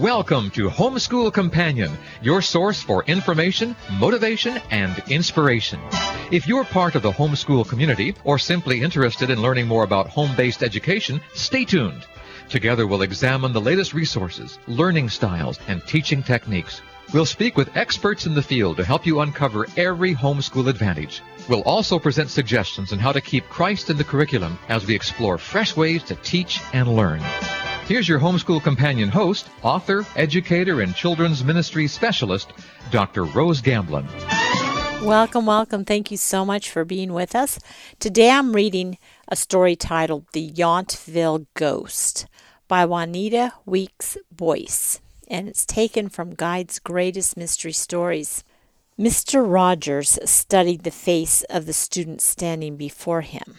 Welcome to Homeschool Companion, your source for information, motivation, and inspiration. If you're part of the homeschool community or simply interested in learning more about home-based education, stay tuned. Together we'll examine the latest resources, learning styles, and teaching techniques. We'll speak with experts in the field to help you uncover every homeschool advantage. We'll also present suggestions on how to keep Christ in the curriculum as we explore fresh ways to teach and learn. Here's your homeschool companion host, author, educator, and children's ministry specialist, Dr. Rose Gamblin. Welcome, welcome. Thank you so much for being with us. Today I'm reading a story titled The Yountville Ghost by Juanita Weeks Boyce, and it's taken from Guide's Greatest Mystery Stories. Mr. Rogers studied the face of the student standing before him.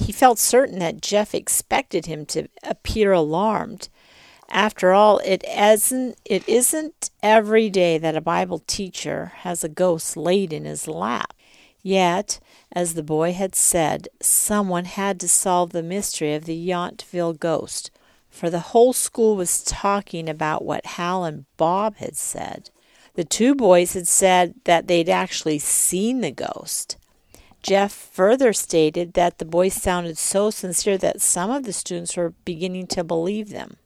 He felt certain that Jeff expected him to appear alarmed. After all, it isn't, it isn't every day that a Bible teacher has a ghost laid in his lap. Yet, as the boy had said, someone had to solve the mystery of the Yountville ghost, for the whole school was talking about what Hal and Bob had said. The two boys had said that they'd actually seen the ghost. Jeff further stated that the boys sounded so sincere that some of the students were beginning to believe them.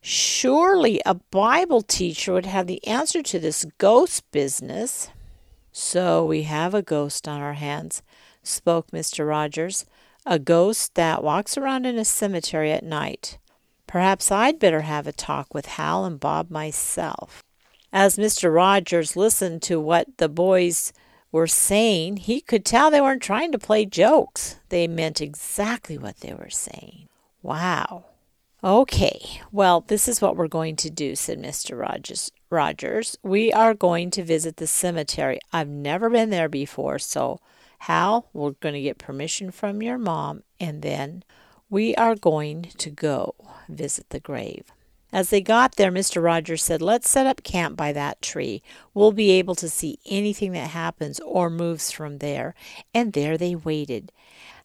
Surely a Bible teacher would have the answer to this ghost business. So we have a ghost on our hands, spoke Mr. Rogers, a ghost that walks around in a cemetery at night. Perhaps I'd better have a talk with Hal and Bob myself. As Mr. Rogers listened to what the boys were saying, he could tell they weren't trying to play jokes. They meant exactly what they were saying. Wow. Okay, well, this is what we're going to do, said Mr. Rogers. Rogers, we are going to visit the cemetery. I've never been there before, so Hal, we're going to get permission from your mom, and then we are going to go visit the grave. As they got there, Mr. Rogers said, Let's set up camp by that tree. We'll be able to see anything that happens or moves from there. And there they waited.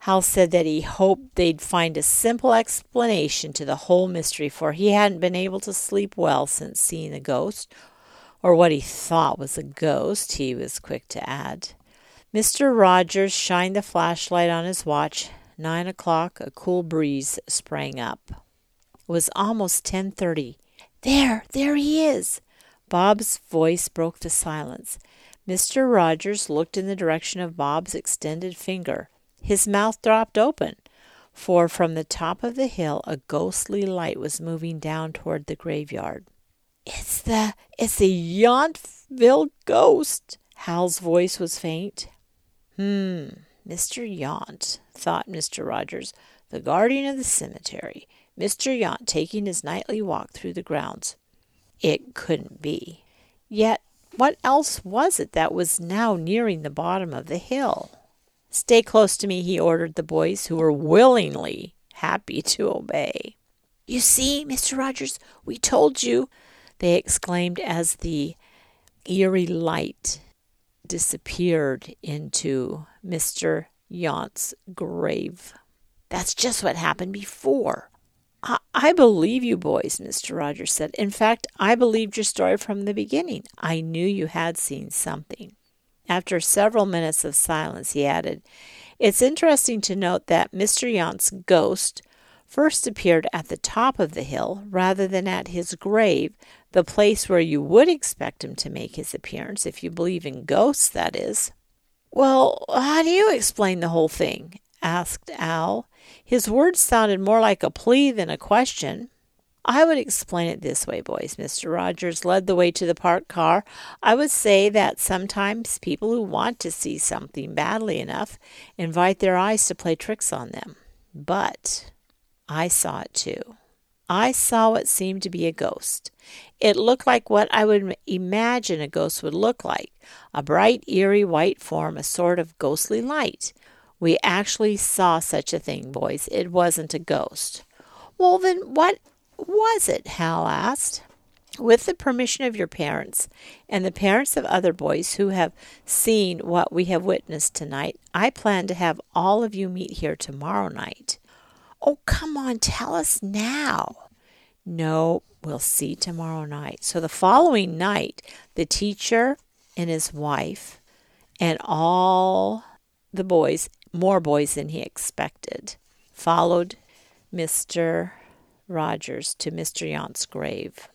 Hal said that he hoped they'd find a simple explanation to the whole mystery, for he hadn't been able to sleep well since seeing a ghost, or what he thought was a ghost, he was quick to add. Mr. Rogers shined the flashlight on his watch. Nine o'clock, a cool breeze sprang up. It was almost 10:30. There, there he is. Bob's voice broke the silence. Mr. Rogers looked in the direction of Bob's extended finger. His mouth dropped open, for from the top of the hill a ghostly light was moving down toward the graveyard. It's the it's the Yountville ghost. Hal's voice was faint. Hmm, Mr. Yount, thought Mr. Rogers, the guardian of the cemetery. Mr. Yount taking his nightly walk through the grounds. It couldn't be. Yet, what else was it that was now nearing the bottom of the hill? Stay close to me, he ordered the boys, who were willingly happy to obey. You see, Mr. Rogers, we told you, they exclaimed as the eerie light disappeared into Mr. Yount's grave. That's just what happened before. I, believe you boys, Mr. Rogers said. In fact, I believed your story from the beginning. I knew you had seen something. After several minutes of silence, he added, It's interesting to note that Mr. Yount's ghost first appeared at the top of the hill rather than at his grave, the place where you would expect him to make his appearance, if you believe in ghosts, that is. Well, how do you explain the whole thing? Asked Al. His words sounded more like a plea than a question. I would explain it this way, boys. Mr. Rogers led the way to the parked car. I would say that sometimes people who want to see something badly enough invite their eyes to play tricks on them. But I saw it too. I saw what seemed to be a ghost. It looked like what I would imagine a ghost would look like a bright, eerie white form, a sort of ghostly light. We actually saw such a thing, boys. It wasn't a ghost. Well, then what was it? Hal asked. With the permission of your parents and the parents of other boys who have seen what we have witnessed tonight, I plan to have all of you meet here tomorrow night. Oh, come on, tell us now. No, We'll see tomorrow night. So the following night, the teacher and his wife and all the boys, more boys than he expected, followed Mr. Rogers to Mr. Yount's grave.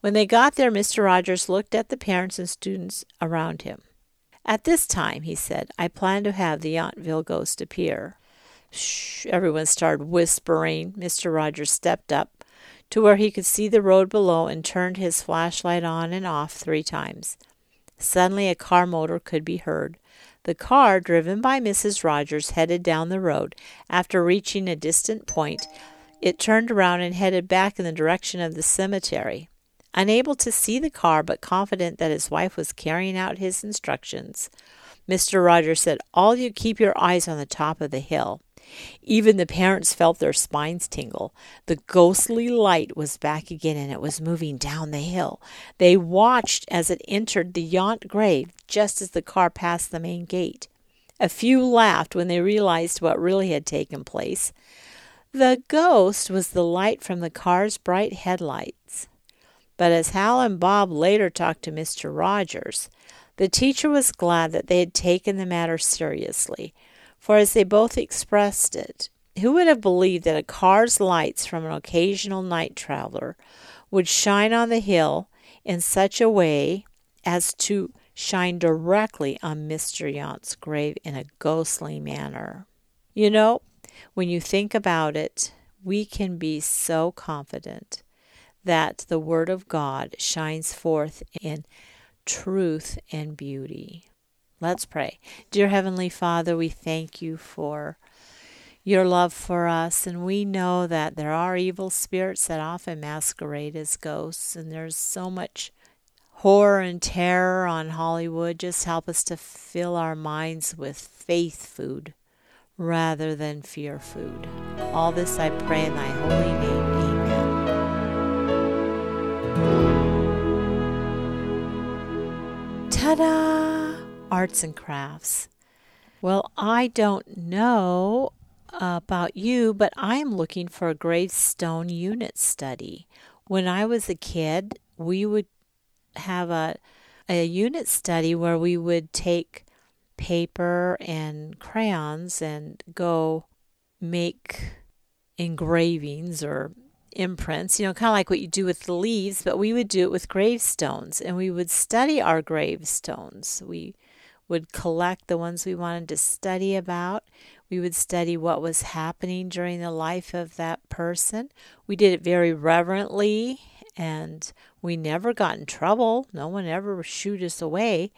When they got there, Mr. Rogers looked at the parents and students around him. At this time, he said, I plan to have the Yountville ghost appear. Shh, everyone started whispering. Mr. Rogers stepped up to where he could see the road below and turned his flashlight on and off three times. Suddenly, a car motor could be heard. The car, driven by Mrs. Rogers, headed down the road. After reaching a distant point, it turned around and headed back in the direction of the cemetery. Unable to see the car, but confident that his wife was carrying out his instructions, Mr. Rogers said, All you keep your eyes on the top of the hill. Even the parents felt their spines tingle. The ghostly light was back again and it was moving down the hill. They watched as it entered the Yount grave just as the car passed the main gate. A few laughed when they realized what really had taken place. The ghost was the light from the car's bright headlights. But as Hal and Bob later talked to Mr. Rogers, the teacher was glad that they had taken the matter seriously, for as they both expressed it, who would have believed that a car's lights from an occasional night traveler would shine on the hill in such a way as to shine directly on Mr. Yount's grave in a ghostly manner? You know, when you think about it, we can be so confident that the Word of God shines forth in truth and beauty. Let's pray. Dear Heavenly Father, we thank you for your love for us, and we know that there are evil spirits that often masquerade as ghosts, and there's so much horror and terror on Hollywood. Just help us to fill our minds with faith food rather than fear food. All this I pray in thy holy name. Amen. Ta da! Arts and crafts. Well, I don't know about you, but I am looking for a gravestone unit study. When I was a kid, we would have a a unit study where we would take paper and crayons and go make engravings or imprints, you know, kind of like what you do with the leaves, but we would do it with gravestones and we would study our gravestones. We would collect the ones we wanted to study about. We would study what was happening during the life of that person. We did it very reverently and we never got in trouble. No one ever shooed us away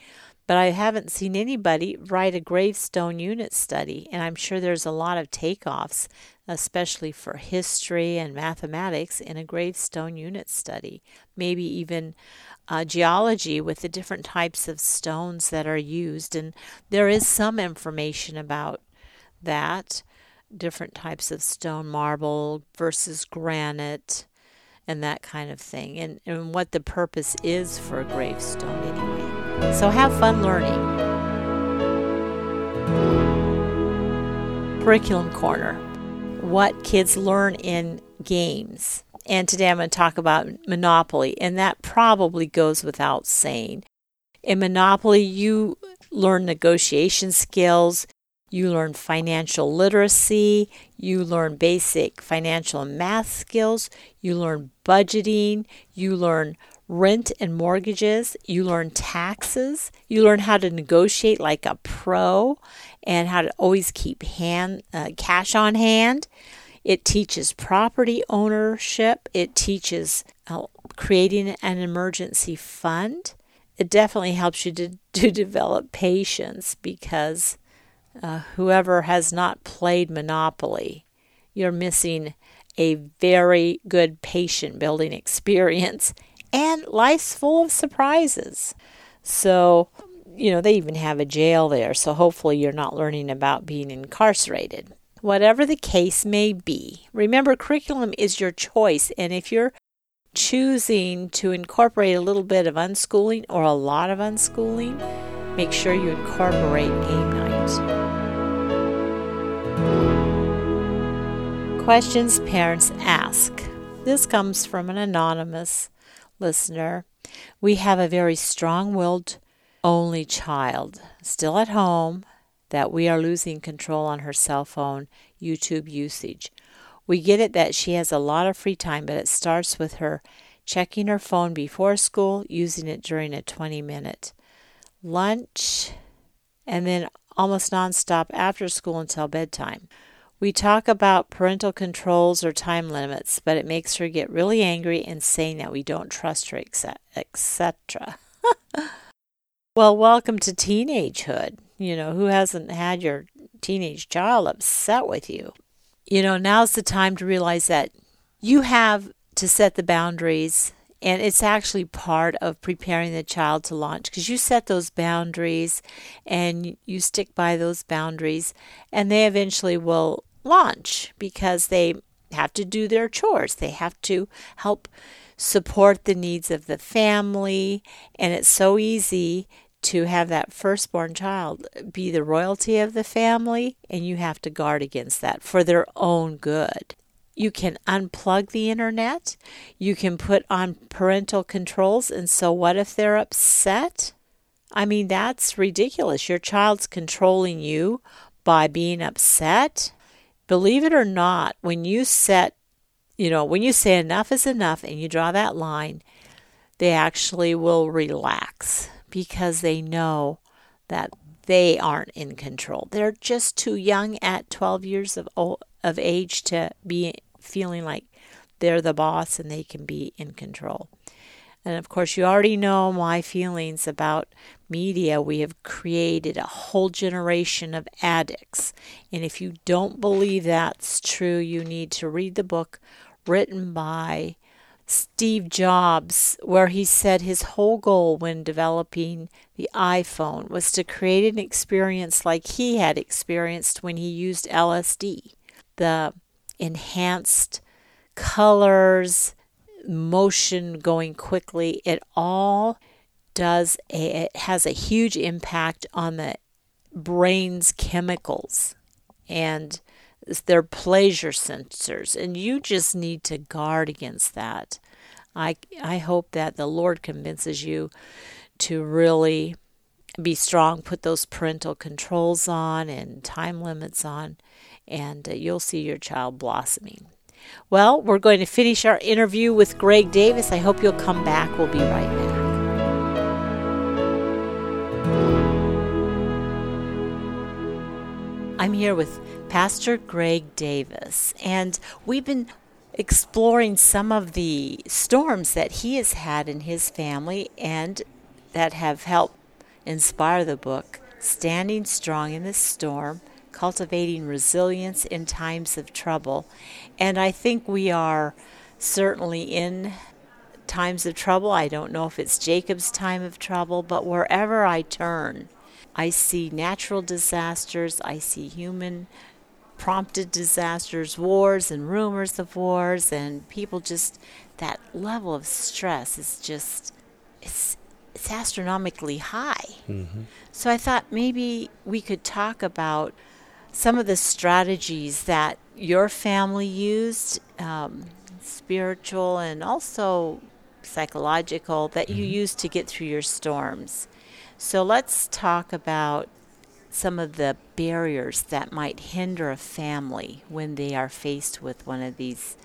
but I haven't seen anybody write a gravestone unit study, and I'm sure there's a lot of takeoffs, especially for history and mathematics, in a gravestone unit study. Maybe even uh, geology with the different types of stones that are used, and there is some information about that different types of stone, marble versus granite, and that kind of thing, and, and what the purpose is for a gravestone anyway. So have fun learning. Curriculum Corner What kids learn in games. And today I'm going to talk about Monopoly, and that probably goes without saying. In Monopoly, you learn negotiation skills, you learn financial literacy, you learn basic financial and math skills, you learn budgeting, you learn rent and mortgages, you learn taxes, you learn how to negotiate like a pro and how to always keep hand uh, cash on hand. It teaches property ownership, it teaches uh, creating an emergency fund. It definitely helps you to, to develop patience because uh, whoever has not played Monopoly, you're missing a very good patient building experience and life's full of surprises. So, you know, they even have a jail there, so hopefully you're not learning about being incarcerated. Whatever the case may be, remember curriculum is your choice, and if you're choosing to incorporate a little bit of unschooling or a lot of unschooling, make sure you incorporate game night. Questions parents ask. this comes from an anonymous listener. We have a very strong willed only child still at home that we are losing control on her cell phone YouTube usage. We get it that she has a lot of free time, but it starts with her checking her phone before school, using it during a 20 minute lunch, and then almost nonstop after school until bedtime. We talk about parental controls or time limits, but it makes her get really angry and saying that we don't trust her, etc. well, welcome to teenagehood. You know, who hasn't had your teenage child upset with you? You know, now's the time to realize that you have to set the boundaries and it's actually part of preparing the child to launch because you set those boundaries and you stick by those boundaries and they eventually will launch because they have to do their chores. They have to help support the needs of the family and it's so easy to have that firstborn child be the royalty of the family and you have to guard against that for their own good you can unplug the internet. You can put on parental controls. And so, what if they're upset? I mean, that's ridiculous. Your child's controlling you by being upset. Believe it or not, when you set, you know, when you say enough is enough and you draw that line, they actually will relax because they know that they aren't in control. They're just too young at 12 years of, of age to be feeling like they're the boss and they can be in control. And of course, you already know my feelings about media. We have created a whole generation of addicts. And if you don't believe that's true, you need to read the book written by Steve Jobs, where he said his whole goal when developing the iPhone was to create an experience like he had experienced when he used LSD. The enhanced colors, motion going quickly. It all does a, it has a huge impact on the brain's chemicals and their pleasure sensors and you just need to guard against that. I I hope that the Lord convinces you to really be strong, put those parental controls on and time limits on and uh, you'll see your child blossoming. Well, we're going to finish our interview with Greg Davis. I hope you'll come back. We'll be right back. I'm here with Pastor Greg Davis, and we've been exploring some of the storms that he has had in his family and that have helped inspire the book, Standing Strong in the Storm cultivating resilience in times of trouble. And I think we are certainly in times of trouble. I don't know if it's Jacob's time of trouble, but wherever I turn, I see natural disasters, I see human prompted disasters, wars and rumors of wars, and people just, that level of stress is just, it's, it's astronomically high. Mm-hmm. So I thought maybe we could talk about some of the strategies that your family used, um, spiritual and also psychological, that you mm-hmm. used to get through your storms. So let's talk about some of the barriers that might hinder a family when they are faced with one of these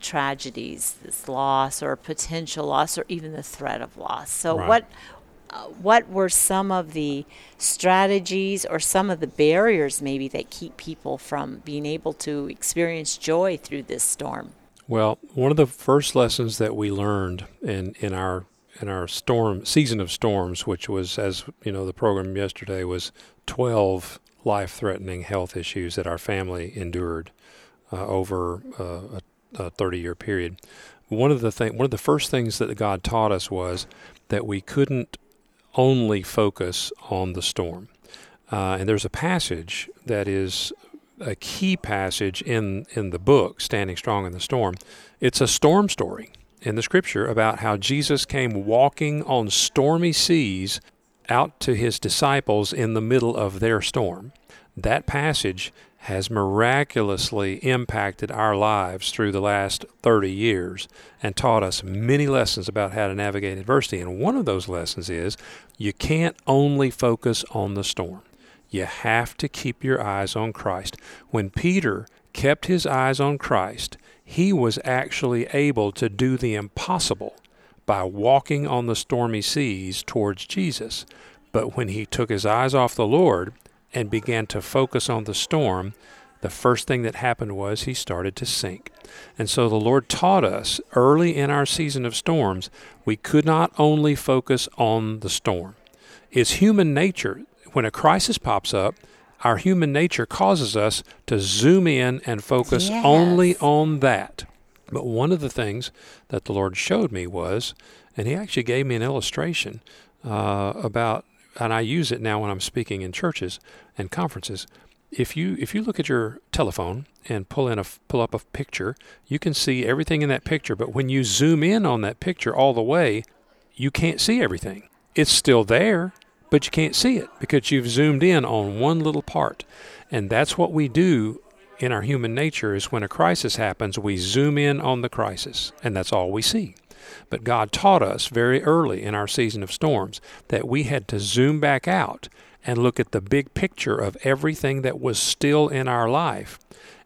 tragedies, this loss or potential loss or even the threat of loss. So right. what what were some of the strategies or some of the barriers maybe that keep people from being able to experience joy through this storm? Well, one of the first lessons that we learned in, in our in our storm season of storms, which was as you know the program yesterday was twelve life threatening health issues that our family endured uh, over uh, a, a thirty year period. One of the thing one of the first things that God taught us was that we couldn't only focus on the storm. Uh, and there's a passage that is a key passage in, in the book, Standing Strong in the Storm. It's a storm story in the scripture about how Jesus came walking on stormy seas out to his disciples in the middle of their storm. That passage has miraculously impacted our lives through the last 30 years and taught us many lessons about how to navigate adversity. And one of those lessons is you can't only focus on the storm. You have to keep your eyes on Christ. When Peter kept his eyes on Christ, he was actually able to do the impossible by walking on the stormy seas towards Jesus. But when he took his eyes off the Lord and began to focus on the storm, the first thing that happened was he started to sink. And so the Lord taught us early in our season of storms, we could not only focus on the storm. It's human nature. When a crisis pops up, our human nature causes us to zoom in and focus Yes. only on that. But one of the things that the Lord showed me was, and He actually gave me an illustration uh, about, and I use it now when I'm speaking in churches and conferences. If you if you look at your telephone and pull in a pull up a picture, you can see everything in that picture. But when you zoom in on that picture all the way, you can't see everything. It's still there, but you can't see it because you've zoomed in on one little part. And that's what we do in our human nature is when a crisis happens, we zoom in on the crisis, and that's all we see. But God taught us very early in our season of storms that we had to zoom back out and look at the big picture of everything that was still in our life.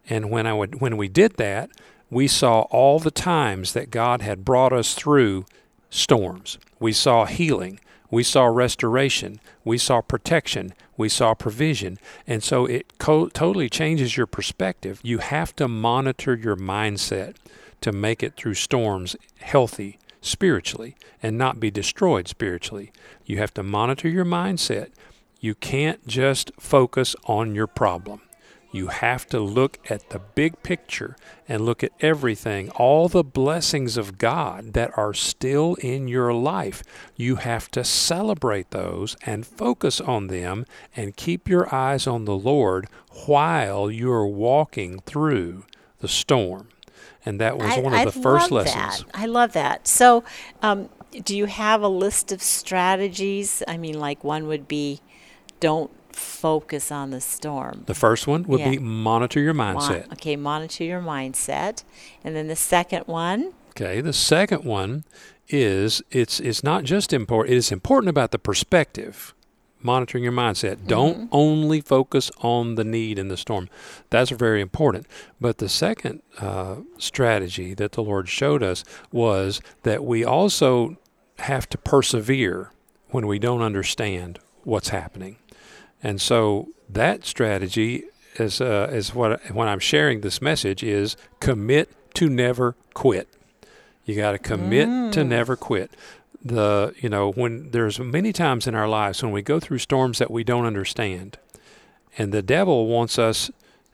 And when I would when we did that, we saw all the times that God had brought us through storms. We saw healing. We saw restoration. We saw protection. We saw provision. And so it co- totally changes your perspective. You have to monitor your mindset to make it through storms healthy spiritually and not be destroyed spiritually. You have to monitor your mindset. You can't just focus on your problem. You have to look at the big picture and look at everything, all the blessings of God that are still in your life. You have to celebrate those and focus on them and keep your eyes on the Lord while you're walking through the storm. And that was I, one of I the first love lessons. That. I love that. So, um, do you have a list of strategies? I mean, like one would be, don't focus on the storm. The first one would Yeah. be monitor your Mon- mindset. okay, monitor your mindset, and then the second one. Okay. The second one is it's it's not just important. It is important about the perspective, monitoring your mindset. Don't only focus on the need in the storm. That's very important. But the second uh, strategy that the Lord showed us was that we also have to persevere when we don't understand what's happening. And so that strategy is uh, is what when I'm sharing this message is commit to never quit. You got to commit to never quit. The you know when there's many times in our lives when we go through storms that we don't understand, and the devil wants us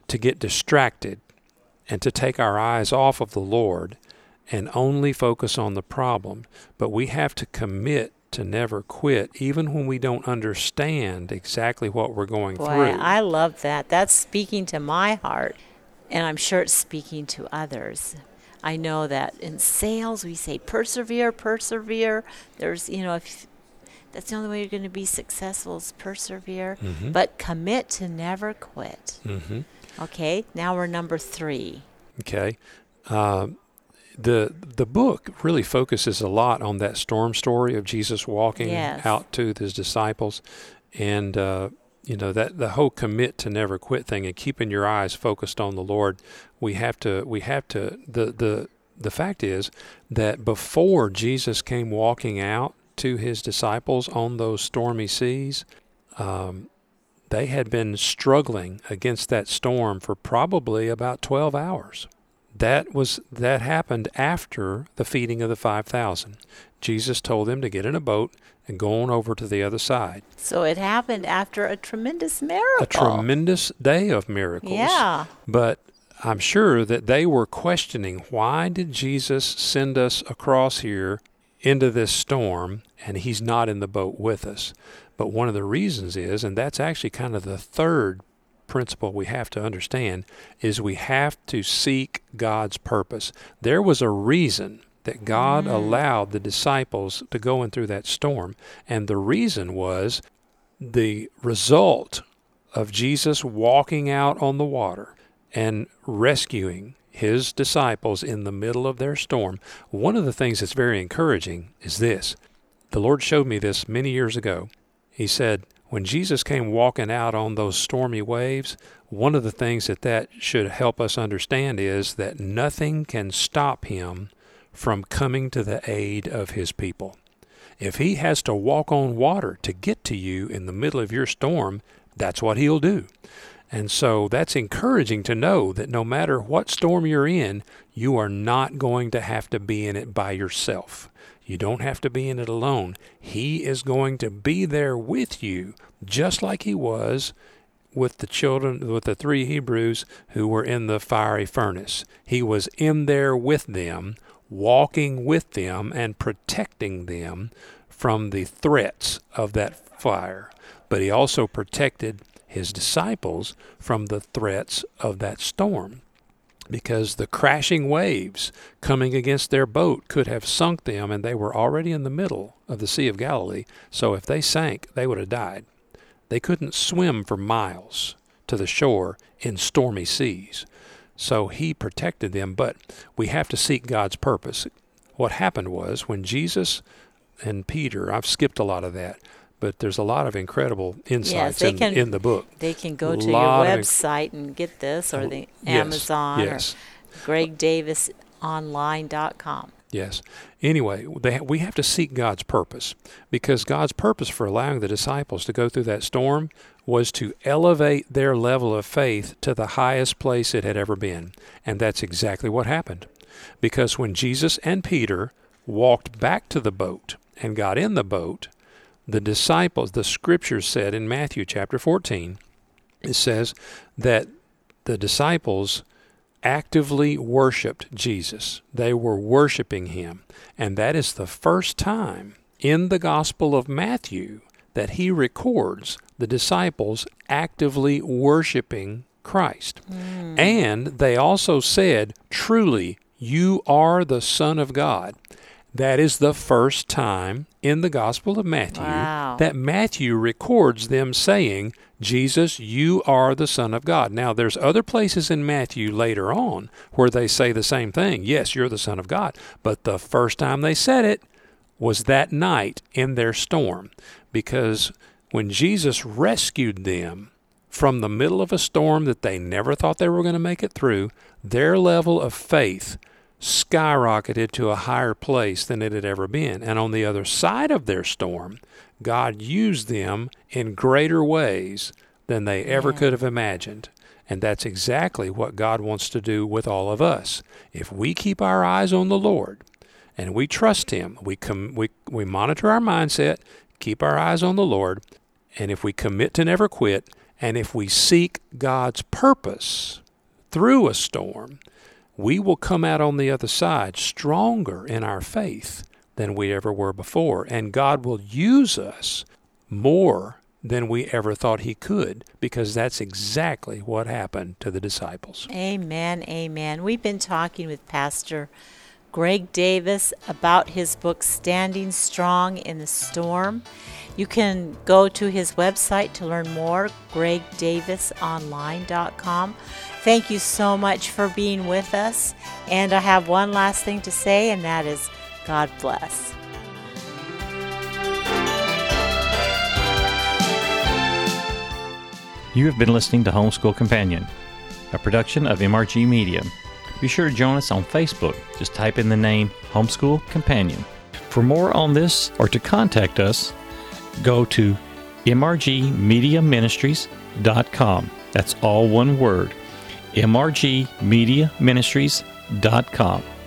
to get distracted and to take our eyes off of the Lord and only focus on the problem. But we have to commit to never quit, even when we don't understand exactly what we're going Boy, through. I love that. That's speaking to my heart, and I'm sure it's speaking to others. I know that in sales we say persevere, persevere. There's, you know, if that's the only way you're going to be successful is persevere, Mhm. but commit to never quit. hmm Okay, now we're number three. Okay. Uh, the the book really focuses a lot on that storm story of Jesus walking Yes. out to his disciples, and uh, you know that the whole commit to never quit thing and keeping your eyes focused on the Lord. We have to. We have to. The the the fact is that before Jesus came walking out to his disciples on those stormy seas, um, they had been struggling against that storm for probably about 12 hours. That was that happened after the feeding of the 5000. Jesus told them to get in a boat and go on over to the other side. So it happened after a tremendous miracle. A tremendous day of miracles. Yeah. But I'm sure that they were questioning why did Jesus send us across here into this storm and he's not in the boat with us? But one of the reasons is, and that's actually kind of the third principle we have to understand, is we have to seek God's purpose. There was a reason that God mm. allowed the disciples to go in through that storm, and the reason was the result of Jesus walking out on the water and rescuing his disciples in the middle of their storm, one of the things that's very encouraging is this. The Lord showed me this many years ago. He said, when Jesus came walking out on those stormy waves, one of the things that that should help us understand is that nothing can stop him from coming to the aid of his people. If he has to walk on water to get to you in the middle of your storm, that's what he'll do. And so that's encouraging to know that no matter what storm you're in, you are not going to have to be in it by yourself. You don't have to be in it alone. He is going to be there with you, just like he was with the children, with the three Hebrews who were in the fiery furnace. He was in there with them, walking with them, and protecting them from the threats of that fire. But he also protected his disciples from the threats of that storm because the crashing waves coming against their boat could have sunk them, and they were already in the middle of the Sea of Galilee. So if they sank, they would have died. They couldn't swim for miles to the shore in stormy seas. So he protected them, but we have to seek God's purpose. What happened was when Jesus and Peter, I've skipped a lot of that, but there's a lot of incredible insights yes, in, can, in the book. They can go to your website and get this, or the yes, Amazon, yes. or GregDavisOnline.com. Yes. Anyway, they, we have to seek God's purpose because God's purpose for allowing the disciples to go through that storm was to elevate their level of faith to the highest place it had ever been. And that's exactly what happened. Because when Jesus and Peter walked back to the boat and got in the boat, the disciples, the scriptures said in Matthew chapter 14, it says that the disciples actively worshiped Jesus. They were worshiping him. And that is the first time in the Gospel of Matthew that he records the disciples actively worshiping Christ. Mm. And they also said, Truly, you are the Son of God. That is the first time in the Gospel of Matthew wow. that Matthew records them saying, Jesus, you are the Son of God. Now, there's other places in Matthew later on where they say the same thing. Yes, you're the Son of God. But the first time they said it was that night in their storm. Because when Jesus rescued them from the middle of a storm that they never thought they were going to make it through, their level of faith skyrocketed to a higher place than it had ever been. And on the other side of their storm, God used them in greater ways than they ever could have imagined. And that's exactly what God wants to do with all of us. If we keep our eyes on the Lord and we trust Him, we, com- we, we monitor our mindset, keep our eyes on the Lord, and if we commit to never quit, and if we seek God's purpose through a storm, we will come out on the other side stronger in our faith than we ever were before. And God will use us more than we ever thought He could, because that's exactly what happened to the disciples. Amen. Amen. We've been talking with Pastor Greg Davis about his book, Standing Strong in the Storm. You can go to his website to learn more, gregdavisonline.com. Thank you so much for being with us. And I have one last thing to say, and that is God bless. You have been listening to Homeschool Companion, a production of MRG Media. Be sure to join us on Facebook. Just type in the name Homeschool Companion. For more on this or to contact us, go to mrgmediaministries.com. That's all one word mrgmediaministries.com.